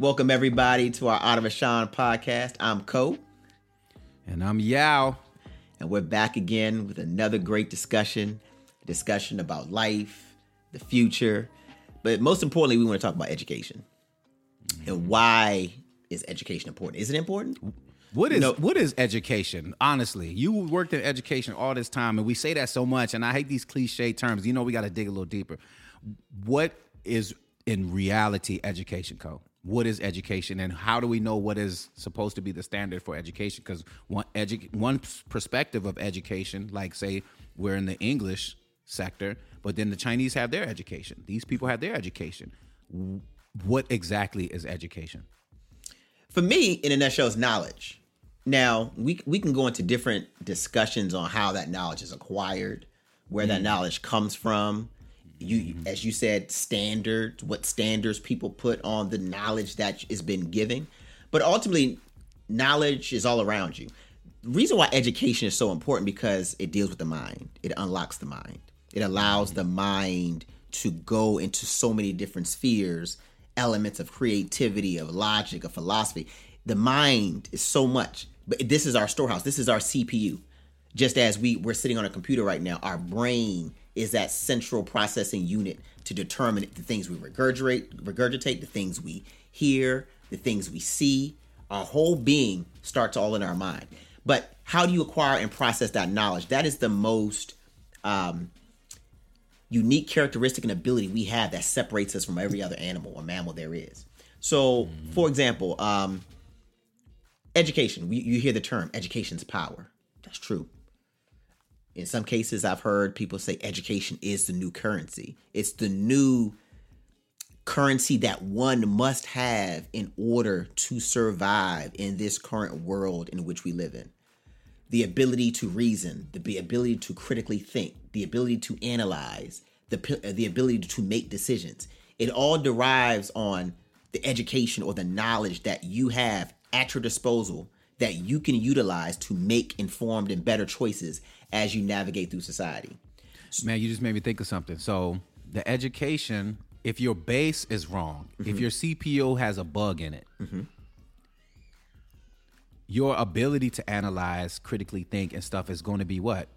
Welcome everybody to our Out of Ashan podcast. I'm Ko, And I'm Yaw. and we're back again with another great discussion, discussion about life, the future, but most importantly, we want to talk about education and why is education important? Is it important? What is know- what is education? Honestly, you worked in education all this time, and we say that so much, and I hate these cliche terms. You know, we got to dig a little deeper. What is in reality education, Ko? What is education, and how do we know what is supposed to be the standard for education? Because one edu- one perspective of education, like say we're in the English sector, but then the Chinese have their education. These people have their education. What exactly is education? For me, in a nutshell, is knowledge. Now, we we can go into different discussions on how that knowledge is acquired, where that mm. knowledge comes from. You, mm-hmm. as you said, standards, what standards people put on the knowledge that is been given. But ultimately, knowledge is all around you. The reason why education is so important because it deals with the mind. It unlocks the mind. It allows mm-hmm. the mind to go into so many different spheres, elements of creativity, of logic, of philosophy. The mind is so much. But this is our storehouse. This is our CPU. Just as we we're sitting on a computer right now, our brain is that central processing unit to determine the things we regurgitate, regurgitate, the things we hear, the things we see. Our whole being starts all in our mind. But how do you acquire and process that knowledge? That is the most um, unique characteristic and ability we have that separates us from every other animal or mammal there is. So, for example, um, education. You hear the term education's power. That's true. In some cases, I've heard people say education is the new currency. It's the new currency that one must have in order to survive in this current world in which we live in. The ability to reason, the ability to critically think, the ability to analyze, the, uh, the ability to make decisions. It all derives on the education or the knowledge that you have at your disposal that you can utilize to make informed and better choices as you navigate through society. Man, you just made me think of something. So the education, if your base is wrong, if mm-hmm. your CPU has a bug in it, mm-hmm. your ability to analyze, critically think, and stuff is going to be what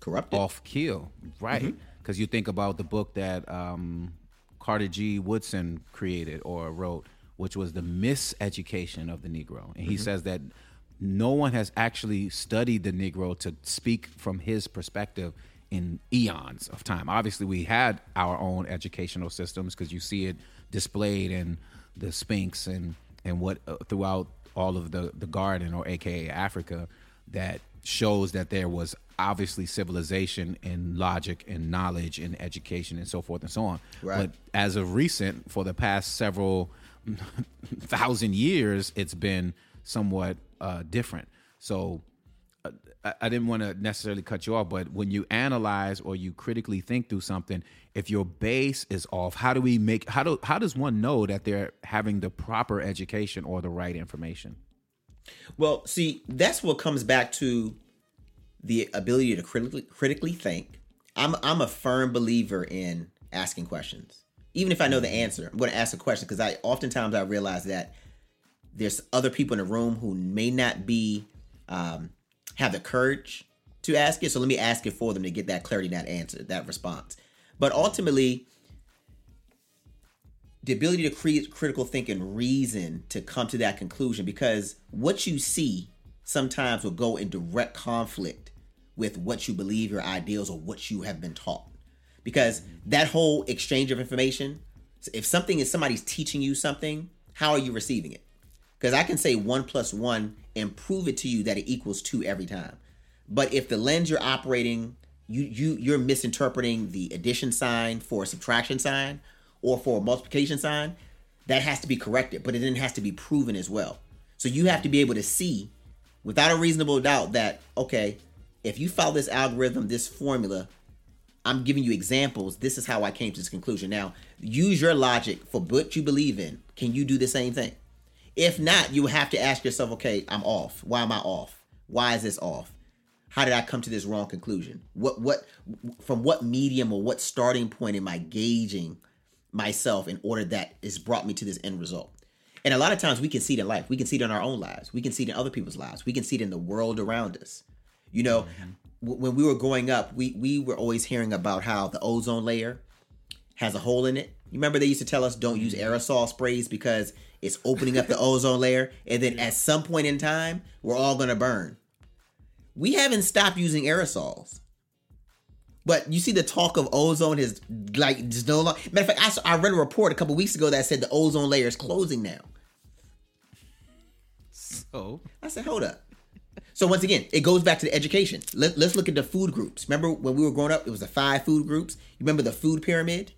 Corrupted. off kill, right? Mm-hmm. Because you think about the book that um, Carter G. Woodson created or wrote, which was the miseducation of the Negro, and he says that no one has actually studied the Negro to speak from his perspective in eons of time. Obviously, we had our own educational systems because you see it displayed in the Sphinx and and what uh, throughout all of the the garden or AKA Africa that shows that there was obviously civilization and logic and knowledge and education and so forth and so on. Right. But as of recent, for the past several thousand years, it's been somewhat uh, different. So uh, I, didn't want to necessarily cut you off, but when you analyze or you critically think through something, if your base is off, how do we make how do how does one know that they're having the proper education or the right information? Well, see, that's what comes back to the ability to critically critically think. I'm I'm a firm believer in asking questions. Even if I know the answer, I'm going to ask a question because I oftentimes I realize that there's other people in the room who may not be um, have the courage to ask it. So let me ask it for them to get that clarity, that answer, that response. But ultimately, the ability to create critical thinking, reason to come to that conclusion because what you see sometimes will go in direct conflict with what you believe your ideals or what you have been taught because that whole exchange of information if something is somebody's teaching you something how are you receiving it because i can say one plus one and prove it to you that it equals two every time. But if the lens you're operating you you you're misinterpreting the addition sign for a subtraction sign or for a multiplication sign that has to be corrected but it then has to be proven as well. So you have to be able to see without a reasonable doubt that okay if you follow this algorithm this formula i'm giving you examples. This is how i came to this conclusion. Now use your logic for what you believe in. Can you do the same thing if not you have to ask yourself okay i'm off why am i off why is this off how did i come to this wrong conclusion what what from what medium or what starting point am i gauging myself in order that has brought me to this end result And a lot of times we can see it in life. We can see it in our own lives. We can see it in other people's lives. We can see it in the world around us. You know, mm-hmm. w- when we were growing up, we we were always hearing about how the ozone layer has a hole in it. You remember they used to tell us don't use aerosol sprays because it's opening up the ozone layer, and then at some point in time, we're all gonna burn. We haven't stopped using aerosols. But you see, the talk of ozone is like just no longer. Matter of fact, I, saw, I read a report a couple weeks ago that said the ozone layer is closing now. So I said, hold up. So once again, it goes back to the education. Let, let's look at the food groups. Remember when we were growing up, it was the five food groups. You remember the food pyramid?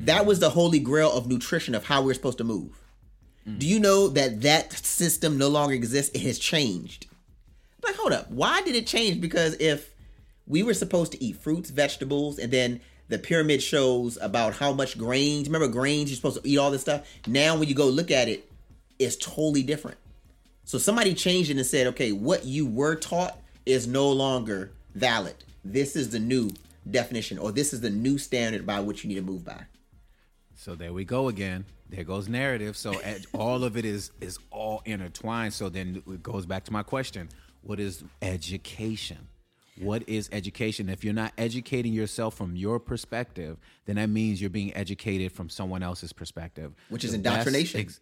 That was the holy grail of nutrition of how we're supposed to move. Mm. Do you know that that system no longer exists? It has changed. Like, hold up. Why did it change? Because if we were supposed to eat fruits, vegetables, and then the pyramid shows about how much grains. Remember grains? You're supposed to eat all this stuff. Now, when you go look at it, it's totally different. So somebody changed it and said, okay, what you were taught is no longer valid. This is the new definition, or this is the new standard by which you need to move by. So there we go again. There goes narrative. So all of it is is all intertwined. So then it goes back to my question: What is education? What is education? If you're not educating yourself from your perspective, then that means you're being educated from someone else's perspective, Which is indoctrination. ex-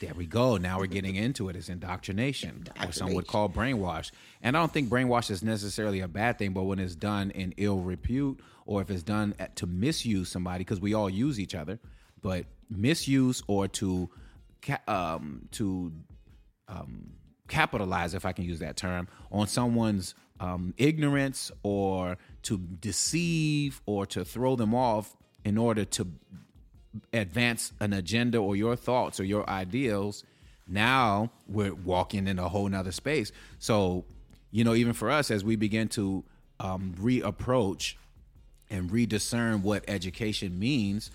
there we go. Now we're getting into it. It's indoctrination, or some would call brainwash. And I don't think brainwash is necessarily a bad thing, but when it's done in ill repute, or if it's done at, to misuse somebody, because we all use each other, but misuse or to um, to um, capitalize, if I can use that term, on someone's um, ignorance or to deceive or to throw them off in order to advance an agenda or your thoughts or your ideals now we're walking in a whole nother space. So you know even for us as we begin to um, reapproach and rediscern what education means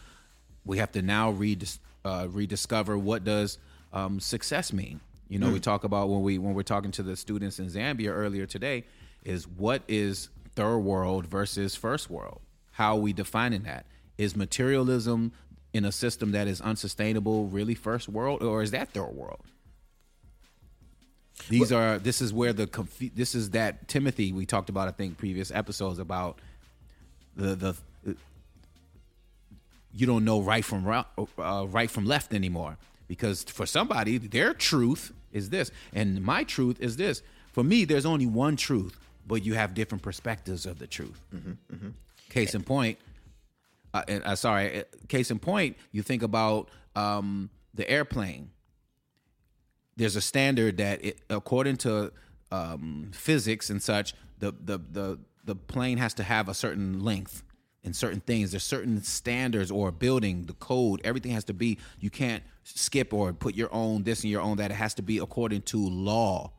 we have to now redis- uh, rediscover what does um, success mean. You know we talk about when we when we're talking to the students in zambia earlier today is what is third world versus first world? How are we defining that? Is materialism in a system that is unsustainable really first world or is that third world? These are this is where the this is that timothy we talked about i think previous episodes about the the you don't know right from uh, right from left anymore. Because for somebody their truth is this and my truth is this. For me there's only one truth but you have different perspectives of the truth. Case in point uh, and, uh, sorry uh, case in point you think about um, the airplane. There's a standard that it, according to um, physics and such the, the the the plane has to have a certain length and certain things. There's certain standards or building the code everything has to be you can't skip or put your own this and your own that. It has to be according to law.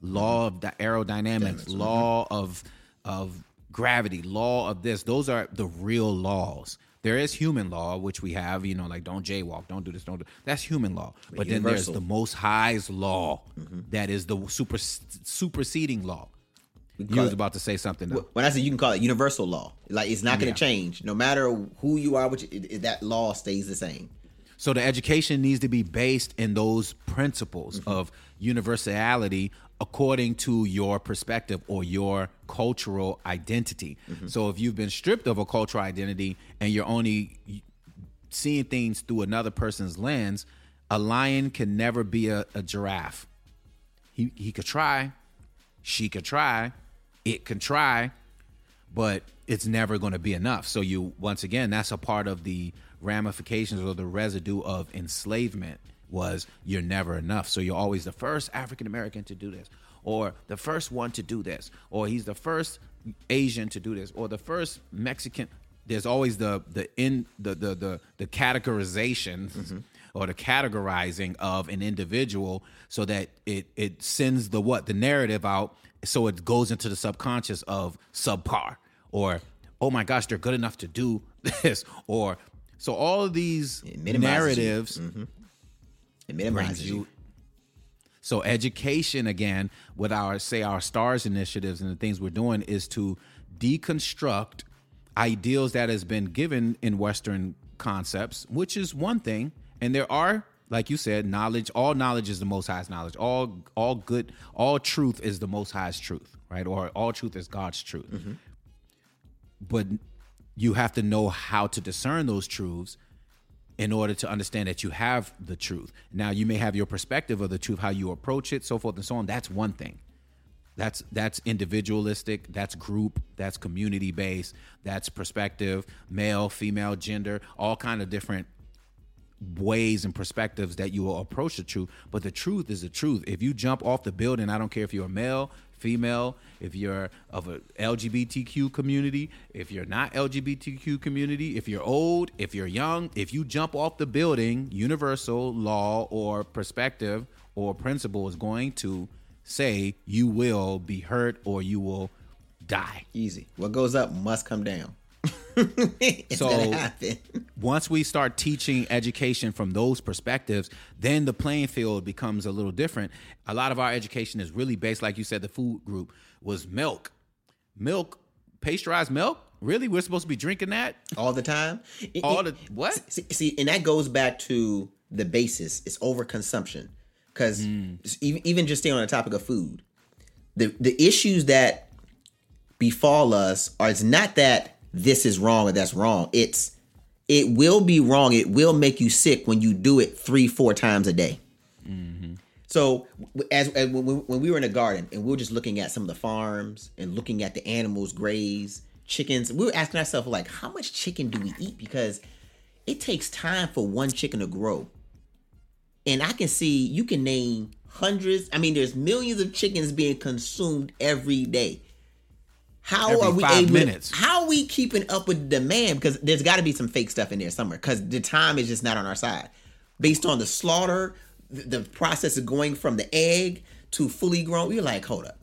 Law of the aerodynamics law of of gravity law of this those are the real laws there is human law which we have you know like don't jaywalk don't do this don't do that's human law but then there's the most high's law that is the super superseding law you was it- about to say something though. When I say you can call it universal law, like it's not going Yeah. to change no matter who you are. Which it, it- that law stays the same. So the education needs to be based in those principles Mm-hmm. of universality according to your perspective or your cultural identity. Mm-hmm. So if you've been stripped of a cultural identity and you're only seeing things through another person's lens, a lion can never be a, a giraffe. He he could try, she could try, it can try, but it's never going to be enough. So you once again, that's a part of the ramifications or the residue of enslavement was you're never enough. So you're always the first African American to do this, or the first one to do this, or he's the first Asian to do this, or the first Mexican. There's always the the in the the the, the categorization mm-hmm. or the categorizing of an individual so that it it sends the what the narrative out so it goes into the subconscious of subpar or oh my gosh they're good enough to do this or so all of these It minimizes you. narratives mm-hmm. It minimizes you. you so education again with our say our stars initiatives and the things we're doing is to deconstruct ideals that has been given in western concepts which is one thing and there are like you said, knowledge. All knowledge is the Most highest knowledge. All all good, all truth is the Most highest truth, right? Or all truth is God's truth. Mm-hmm. But you have to know how to discern those truths in order to understand that you have the truth. Now, you may have your perspective of the truth, how you approach it, so forth and so on. That's one thing. That's that's individualistic, that's group, that's community based, that's perspective, male, female, gender, all kind of different ways and perspectives that you will approach the truth. But the truth is the truth. If you jump off the building, I don't care if you're a male, female, if you're of a LGBTQ community, if you're not LGBTQ community, if you're old, if you're young, if you jump off the building, universal law or perspective or principle is going to say you will be hurt or you will die. Easy. What goes up must come down. it's So- gonna happen. once we start teaching education from those perspectives, then the playing field becomes a little different. A lot of our education is really based, like you said, the food group was milk. Milk, pasteurized milk? Really? We're supposed to be drinking that? all the time. All the what? See, see, and that goes back to the basis. It's overconsumption. Because hmm. even even just staying on the topic of food, the the issues that befall us are it's not that this is wrong or that's wrong. It's it will be wrong. It will make you sick when you do it three four times a day. Mm-hmm. So as, as when, we, when we were in the garden and we were just looking at some of the farms and looking at the animals graze, chickens, we were asking ourselves like, how much chicken do we eat? Because it takes time for one chicken to grow. And I can see you can name hundreds. I mean, there's millions of chickens being consumed every day. How Every are we able? minutes. How are we keeping up with demand? Because there's got to be some fake stuff in there somewhere. Because the time is just not on our side. Based on the slaughter, the, the process of going from the egg to fully grown, you're like, hold up.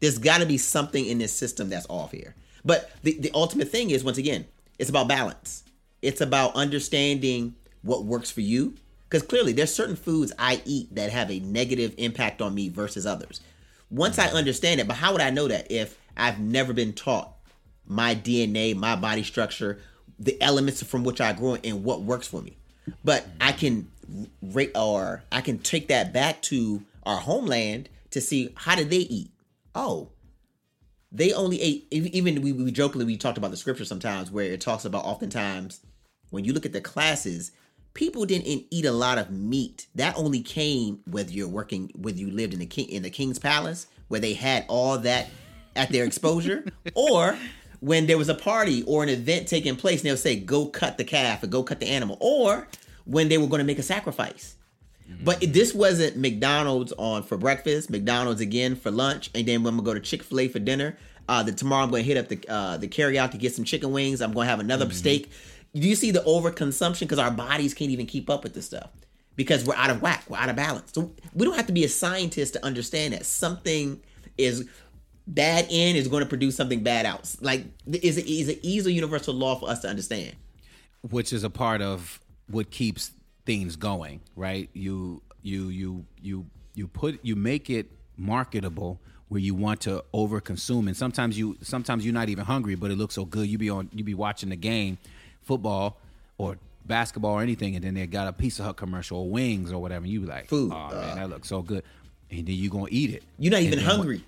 There's got to be something in this system that's off here. But the, the ultimate thing is, once again, it's about balance. It's about understanding what works for you. Because clearly, there's certain foods I eat that have a negative impact on me versus others. Once I mm-hmm. understand it, but how would I know that if I've never been taught my DNA, my body structure, the elements from which I grew and what works for me? But I can rate or I can take that back to our homeland to see how did they eat. Oh, they only ate even we, we jokingly we talked about the scripture sometimes where it talks about oftentimes when you look at the classes people didn't eat a lot of meat that only came whether you're working whether you lived in the king in the king's palace where they had all that at their exposure or when there was a party or an event taking place and they'll say go cut the calf or go cut the animal or when they were going to make a sacrifice but this wasn't McDonald's on for breakfast, McDonald's again for lunch, and then when gonna go to Chick Fil A for dinner. Uh, the tomorrow I'm gonna hit up the uh, the carry out to get some chicken wings. I'm gonna have another steak. Do you see the overconsumption? Because our bodies can't even keep up with this stuff because we're out of whack, we're out of balance. So we don't have to be a scientist to understand that something is bad in is going to produce something bad out. Like is it is an easy universal law for us to understand. which is a part of what keeps things going, right? You you you you you put you make it marketable where you want to overconsume and sometimes you sometimes you're not even hungry but it looks so good you be on you be watching the game football or basketball or anything and then they got a pizza hut commercial or wings or whatever and you be like Food, oh uh, man that looks so good and then you gonna eat it You're not even And hungry.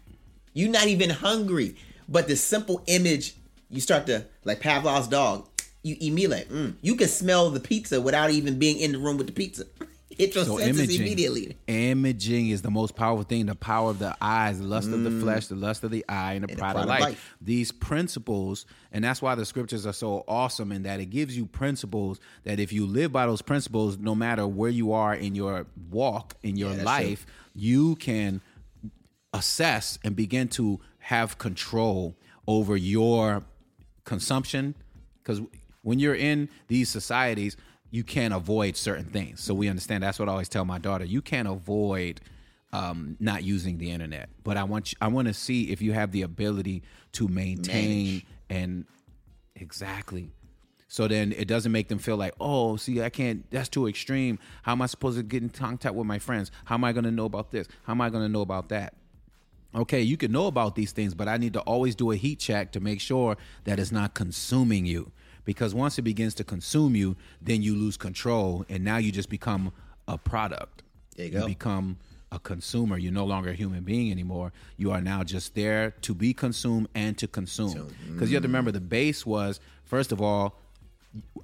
You're not even hungry. But the simple image, you start to like Pavlov's dog. You immediately, like, mm, you can smell the pizza without even being in the room with the pizza. Hit your So senses imaging, immediately. imaging is the most powerful thing. The power of the eyes, the lust of the flesh, the lust of the eye, and the, pride, of life. These principles, and that's why the scriptures are so awesome in that it gives you principles that if you live by those principles, no matter where you are in your walk in your Yeah, life, you can assess and begin to have control over your consumption because when you're in these societies you can't avoid certain things so we understand that's what i always tell my daughter you can't avoid um, not using the internet but i want you, i want to see if you have the ability to maintain Manage. and exactly so then it doesn't make them feel like, oh, see, I can't, that's too extreme. How am I supposed to get in contact with my friends? How am I going to know about this? How am I going to know about that? Okay, you can know about these things, but I need to always do a heat check to make sure that it's not consuming you. Because once it begins to consume you, then you lose control and now you just become a product. There you go. become a consumer. You're no longer a human being anymore. You are now just there to be consumed and to consume. Because you have to mm. remember the base was first of all,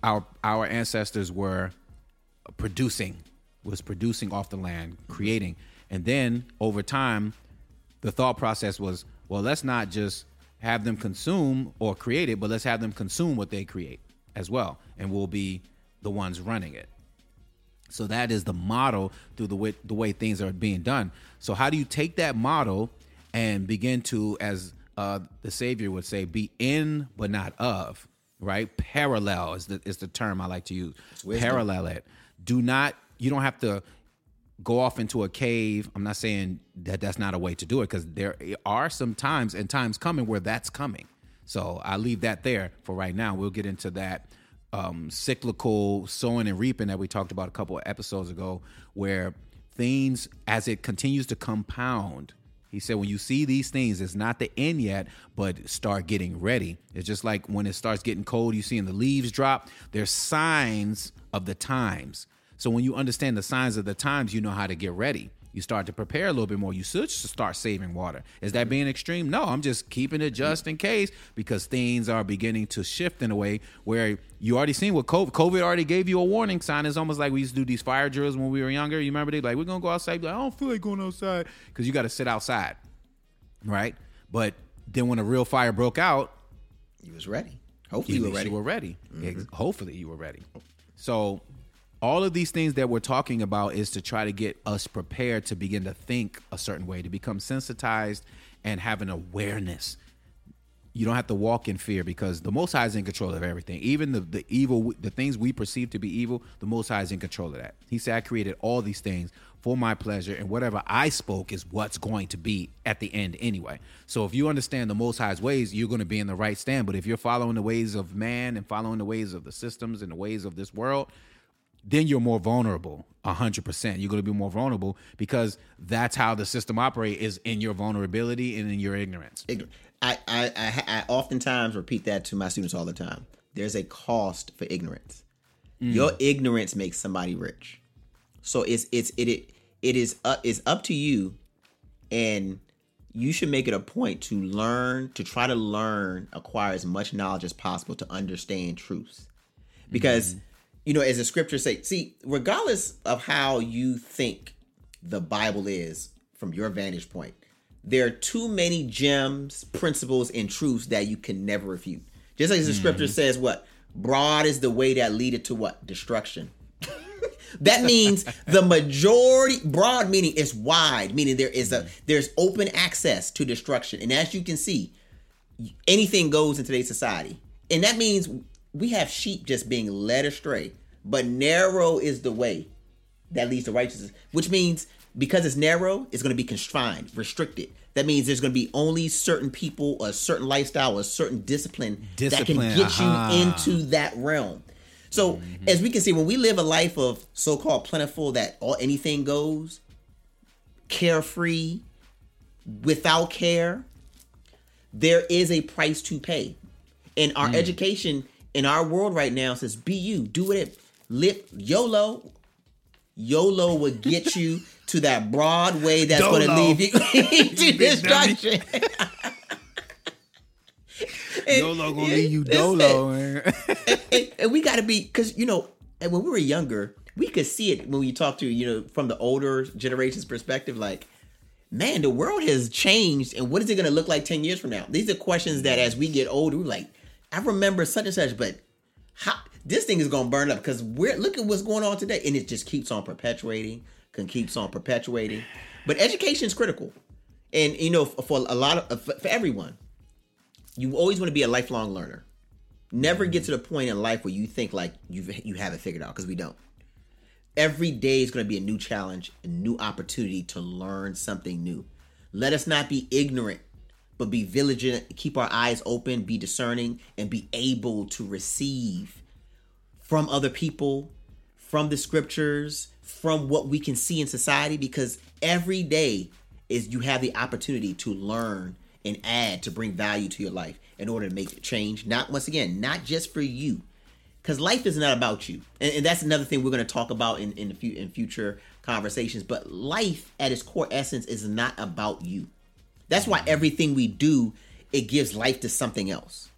our our ancestors were producing, was producing off the land, creating, and then over time, the thought process was, well, let's not just have them consume or create it, but let's have them consume what they create as well, and we'll be the ones running it. So that is the model through the way the way things are being done. So how do you take that model and begin to, as uh, the Savior would say, be in but not of, right? Parallel is the is the term I like to use. Parallel it. Do not. You don't have to go off into a cave. I'm not saying that that's not a way to do it because there are some times and times coming where that's coming. So I leave that there for right now. We'll get into that um, cyclical sowing and reaping that we talked about a couple of episodes ago, where things as it continues to compound. He said, when you see these things, it's not the end yet, but start getting ready. It's just like when it starts getting cold, you see, and the leaves drop. There's signs of the times. So when you understand the signs of the times, you know how to get ready. You start to prepare a little bit more. You should start saving water. Is that being extreme? No, I'm just keeping it just in case because things are beginning to shift in a way where you already seen what COVID, COVID already gave you a warning sign. It's almost like we used to do these fire drills when we were younger. You remember they like we're gonna go outside. Like, I don't feel like going outside because you got to sit outside, right? But then when a real fire broke out, You was ready. Mm-hmm. Hopefully, you were ready. You were ready. Ex- Hopefully, you were ready. So, all of these things that we're talking about is to try to get us prepared to begin to think a certain way, to become sensitized and have an awareness. You don't have to walk in fear because the Most High is in control of everything. Even the, the evil, the things we perceive to be evil, the Most High is in control of that. He said, I created all these things for my pleasure, and whatever I spoke is what's going to be at the end anyway. So if you understand the Most High's ways, you're going to be in the right stand. But if you're following the ways of man and following the ways of the systems and the ways of this world, then you're more vulnerable 100% you're going to be more vulnerable because that's how the system operates is in your vulnerability and in your ignorance. I, I, I, I oftentimes repeat that to my students all the time. There's a cost for ignorance. Mm. Your ignorance makes somebody rich. So it's it's it it, it is up it's up to you, and you should make it a point to learn to try to learn acquire as much knowledge as possible to understand truths, because mm-hmm. You know as the scriptures say, see regardless of how you think the Bible is from your vantage point, there are too many gems, principles, and truths that you can never refute. Just like the mm-hmm. scripture says, what? Broad is the way that leadeth to what? Destruction. that means the majority broad meaning is wide, meaning there is a mm-hmm. there's open access to destruction. And as you can see, anything goes in today's society. And that means we have sheep just being led astray. But narrow is the way that leads to righteousness, which means because it's narrow, it's going to be confined, restricted. That means there's going to be only certain people, a certain lifestyle, a certain discipline, Discipline, that can get aha. you uh-huh. into that realm. So mm-hmm. as we can see, when we live a life of so-called plentiful, that all anything goes, carefree, without care, there is a price to pay. And our mm. education in our world right now says, "Be you, do it, live YOLO." YOLO would get you to that broad way that's going to leave you to destruction. And- Dolo gonna leave you dolo man. and, and we got to be because you know and when we were younger we could see it when we talk to you know from the older generation's perspective like man the world has changed and what is it going to look like 10 years from now these are questions that as we get older we're like i remember such and such but how this thing is to burn up because we're look at what's going on today and it just keeps on perpetuating can keeps on perpetuating. But education is critical. And you know for, a lot of uh, for, for everyone you always want to be a lifelong learner. Never get to the point in life where you think like you've you have it figured out because we don't. Every day is going to be a new challenge a new opportunity to learn something new. Let us not be ignorant but be vigilant keep our eyes open be discerning and be able to receive from other people from the scriptures from what we can see in society because every day is you have the opportunity to learn and add to bring value to your life in order to make change not once again not just for you because life is not about you, and, and that's another thing we're going to talk about in in, the fu- in future conversations. But life, at its core essence, is not about you. That's why everything we do it gives life to something else.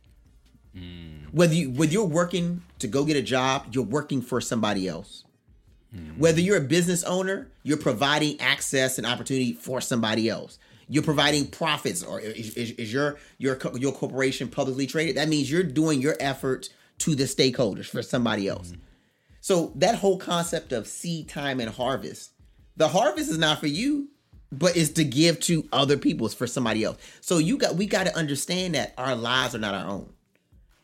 Whether you whether you're working to go get a job, you're working for somebody else. Whether you're a business owner, you're providing access and opportunity for somebody else. You're providing profits, or is, is, is your your your corporation publicly traded? That means you're doing your effort to the stakeholders for somebody else. So that whole concept of seed time and harvest, the harvest is not for you, but it's to give to other people. It's for somebody else. So you got we got to understand that our lives are not our own.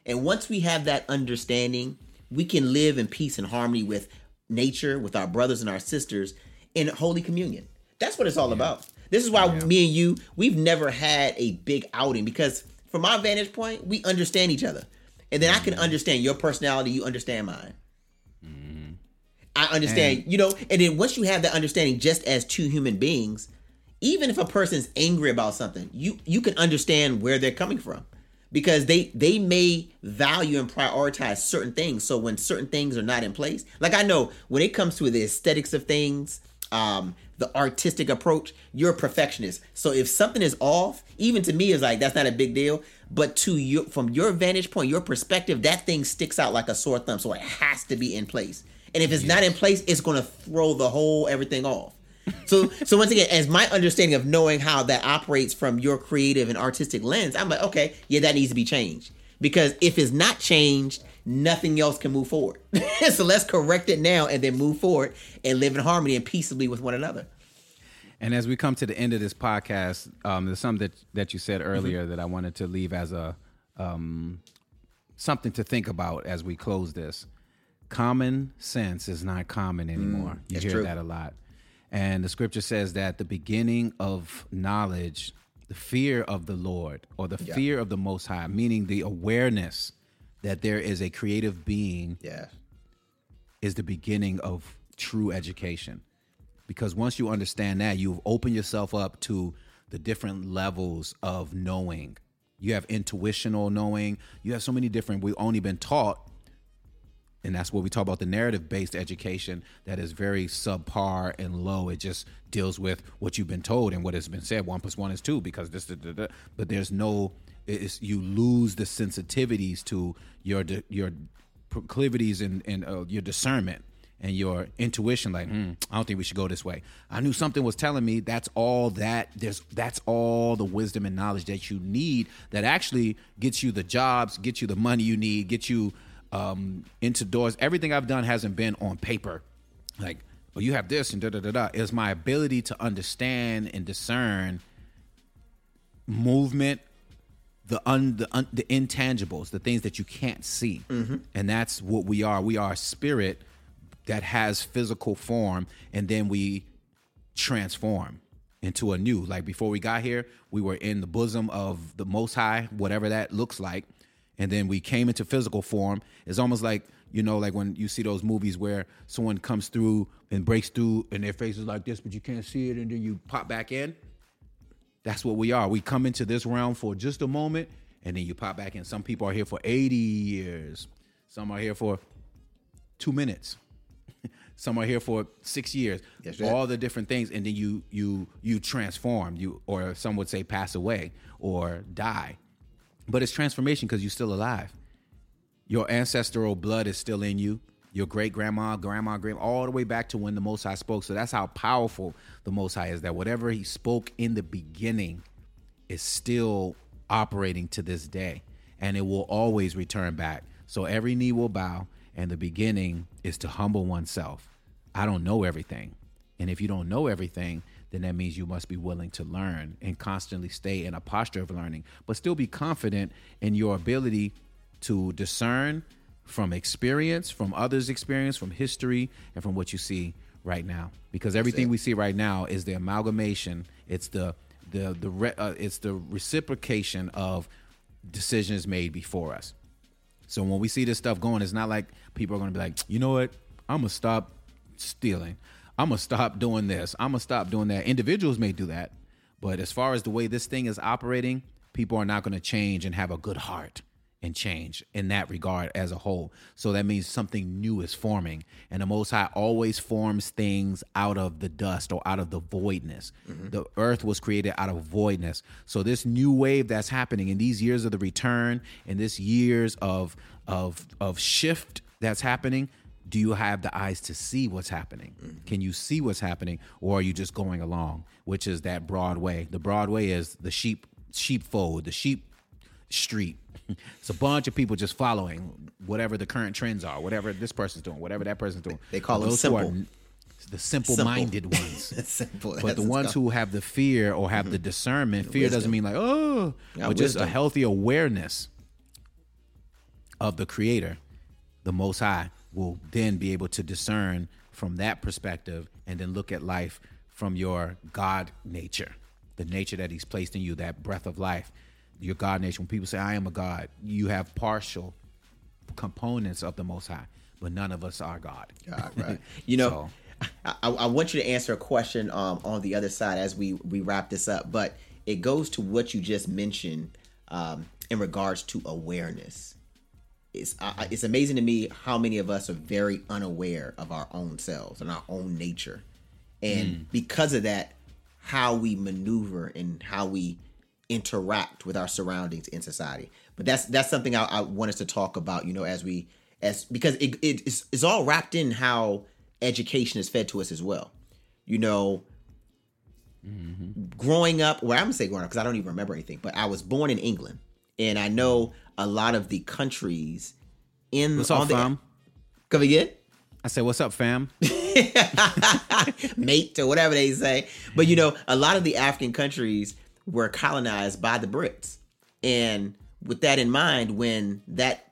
And once we have that understanding, we can live in peace and harmony with nature, with our brothers and our sisters in holy communion. That's what it's all about. This is why me and you, we've never had a big outing because from our vantage point, we understand each other. And then I can mm. understand your personality, you understand mine. Mm-hmm. I understand, you know, and then once you have that understanding just as two human beings, even if a person's angry about something, you you can understand where they're coming from. Because they they may value and prioritize certain things. So when certain things are not in place, like I know when it comes to the aesthetics of things, um, the artistic approach, you're a perfectionist. So if something is off, even to me is like that's not a big deal. But to you from your vantage point, your perspective, that thing sticks out like a sore thumb. So it has to be in place. And if it's not in place, it's gonna throw the whole everything off. So so once again, as my understanding of knowing how that operates from your creative and artistic lens, I'm like, okay, yeah, that needs to be changed. Because if it's not changed, nothing else can move forward. so let's correct it now and then move forward and live in harmony and peaceably with one another. And as we come to the end of this podcast, um, there's something that, that you said earlier that I wanted to leave as a um, something to think about as we close this. Common sense is not common anymore. you hear true. that a lot. And the scripture says that the beginning of knowledge, the fear of the Lord or the fear of the Most High, meaning the awareness that there is a creative being Yeah. is the beginning of true education. Because once you understand that, you've opened yourself up to the different levels of knowing. You have intuitional knowing. You have so many different, we've only been taught, and that's what we talk about the narrative based education that is very subpar and low. It just deals with what you've been told and what has been said. One plus one is two because this, da, da, da. but there's no, you lose the sensitivities to your, your proclivities and, and uh, your discernment and your intuition like hmm, i don't think we should go this way i knew something was telling me that's all that there's that's all the wisdom and knowledge that you need that actually gets you the jobs gets you the money you need gets you um, into doors. Everything i've done hasn't been on paper. Like well you have this and da da da da. Is my ability to understand and discern movement the un, the un, the intangibles, the things that you can't see, and that's what we are. We are a spirit that has physical form, and then we transform into a new. Like before we got here, we were in the bosom of the Most High, whatever that looks like, and then we came into physical form. It's almost like you know, like when you see those movies where someone comes through and breaks through, and their face is like this, but you can't see it, and then you pop back in. That's what we are. We come into this realm for just a moment and then you pop back in. Some people are here for 80 years. Some are here for two minutes. Some are here for six years. Right. All the different things. And then you you you transform. You or some would say pass away or die. But it's transformation because you're still alive. Your ancestral blood is still in you. Your great grandma, grandma, grandma, all the way back to when the Most High spoke. So that's how powerful the Most High is. That whatever He spoke in the beginning is still operating to this day, and it will always return back. So every knee will bow, and the beginning is to humble oneself. I don't know everything, and if you don't know everything, then that means you must be willing to learn and constantly stay in a posture of learning, but still be confident in your ability to discern from experience, from others' experience, from history, and from what you see right now. Because everything we see right now is the amalgamation. It's the the the re, uh, it's the reciprocation of decisions made before us. So when we see this stuff going, it's not like people are going to be like, you know what, I'm gonna stop stealing. I'm gonna stop doing this. I'm gonna stop doing that. Individuals may do that, but as far as the way this thing is operating, people are not going to change and have a good heart and change in that regard as a whole. So that means something new is forming. And the Most High always forms things out of the dust or out of the voidness. Mm-hmm. The earth was created out of voidness. So this new wave that's happening in these years of the return, in this years of of of shift that's happening, do you have the eyes to see what's happening? Mm-hmm. Can you see what's happening, or are you just going along? Which is that Broadway. The Broadway is the sheep sheepfold, the sheep street. It's a bunch of people just following whatever the current trends are, whatever this person's doing, whatever that person's doing. They call them simple. the simple-minded simple. ones. simple. But the ones who have the fear or have mm-hmm. the discernment, fear Wisdom. doesn't mean like oh, yeah, but just a healthy awareness of the Creator, the Most High, will then be able to discern from that perspective and then look at life from your God nature, the nature that He's placed in you, that breath of life, your God nature. When people say, I am a God, you have partial components of the Most High, but none of us are God. God, right. you know, so, I, I, want you to answer a question um, on the other side as we, we wrap this up, but it goes to what you just mentioned um, in regards to awareness it's uh, it's amazing to me how many of us are very unaware of our own selves and our own nature, and mm. because of that, how we maneuver and how we interact with our surroundings in society. But that's that's something I, I want us to talk about. You know, as we as because it, it it's, it's all wrapped in how education is fed to us as well. You know, mm-hmm. growing up, well, I'm gonna say growing up because I don't even remember anything. But I was born in England, and I know a lot of the countries in what's up, the, fam? Come again? I say, "What's up, fam?" Mate, or whatever they say. But you know, a lot of the African countries were colonized by the Brits, and with that in mind, when that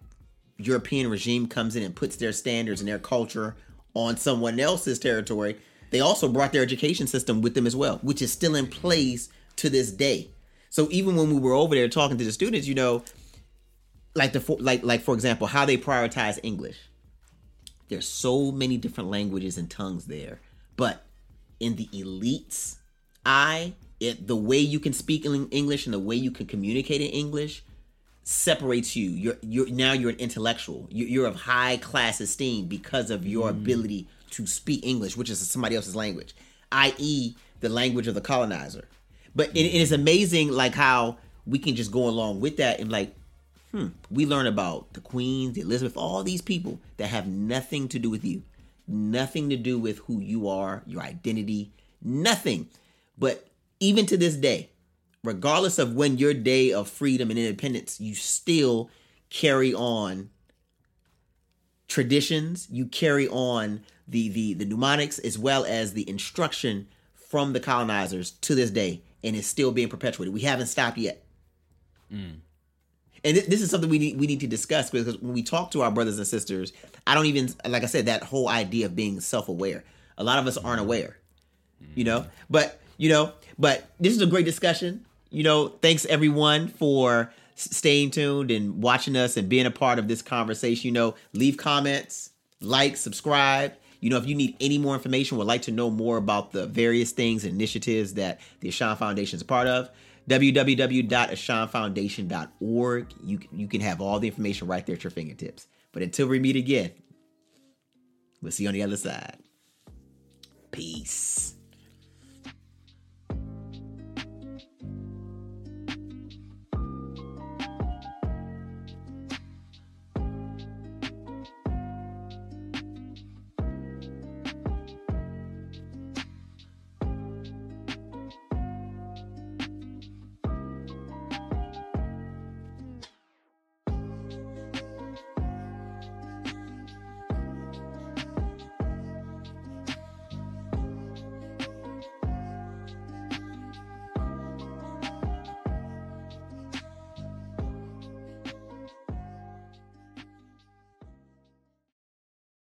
European regime comes in and puts their standards and their culture on someone else's territory, they also brought their education system with them as well, which is still in place to this day. So even when we were over there talking to the students, you know, like the like like for example, how they prioritize English. There's so many different languages and tongues there, but in the elites, I it the way you can speak English and the way you can communicate in English separates you. You're you're now you're an intellectual. You're, you're of high class esteem because of your mm. ability to speak English, which is somebody else's language, i.e., the language of the colonizer. But it, it is amazing, like how we can just go along with that and like, hmm, we learn about the Queens, the Elizabeth, all these people that have nothing to do with you, nothing to do with who you are, your identity, nothing. But even to this day, regardless of when your day of freedom and independence, you still carry on traditions, you carry on the the the mnemonics as well as the instruction from the colonizers to this day and it's still being perpetuated. We haven't stopped yet. Mm. And th- this is something we need we need to discuss because when we talk to our brothers and sisters, I don't even like I said that whole idea of being self aware. A lot of us aren't aware, you know. Mm-hmm. But you know, but this is a great discussion. You know, thanks everyone for staying tuned and watching us and being a part of this conversation. You know, leave comments, like, subscribe. You know, if you need any more information, would like to know more about the various things and initiatives that the Ashan Foundation is a part of, www.ashanfoundation.org. You, you can have all the information right there at your fingertips. But until we meet again, we'll see you on the other side. Peace.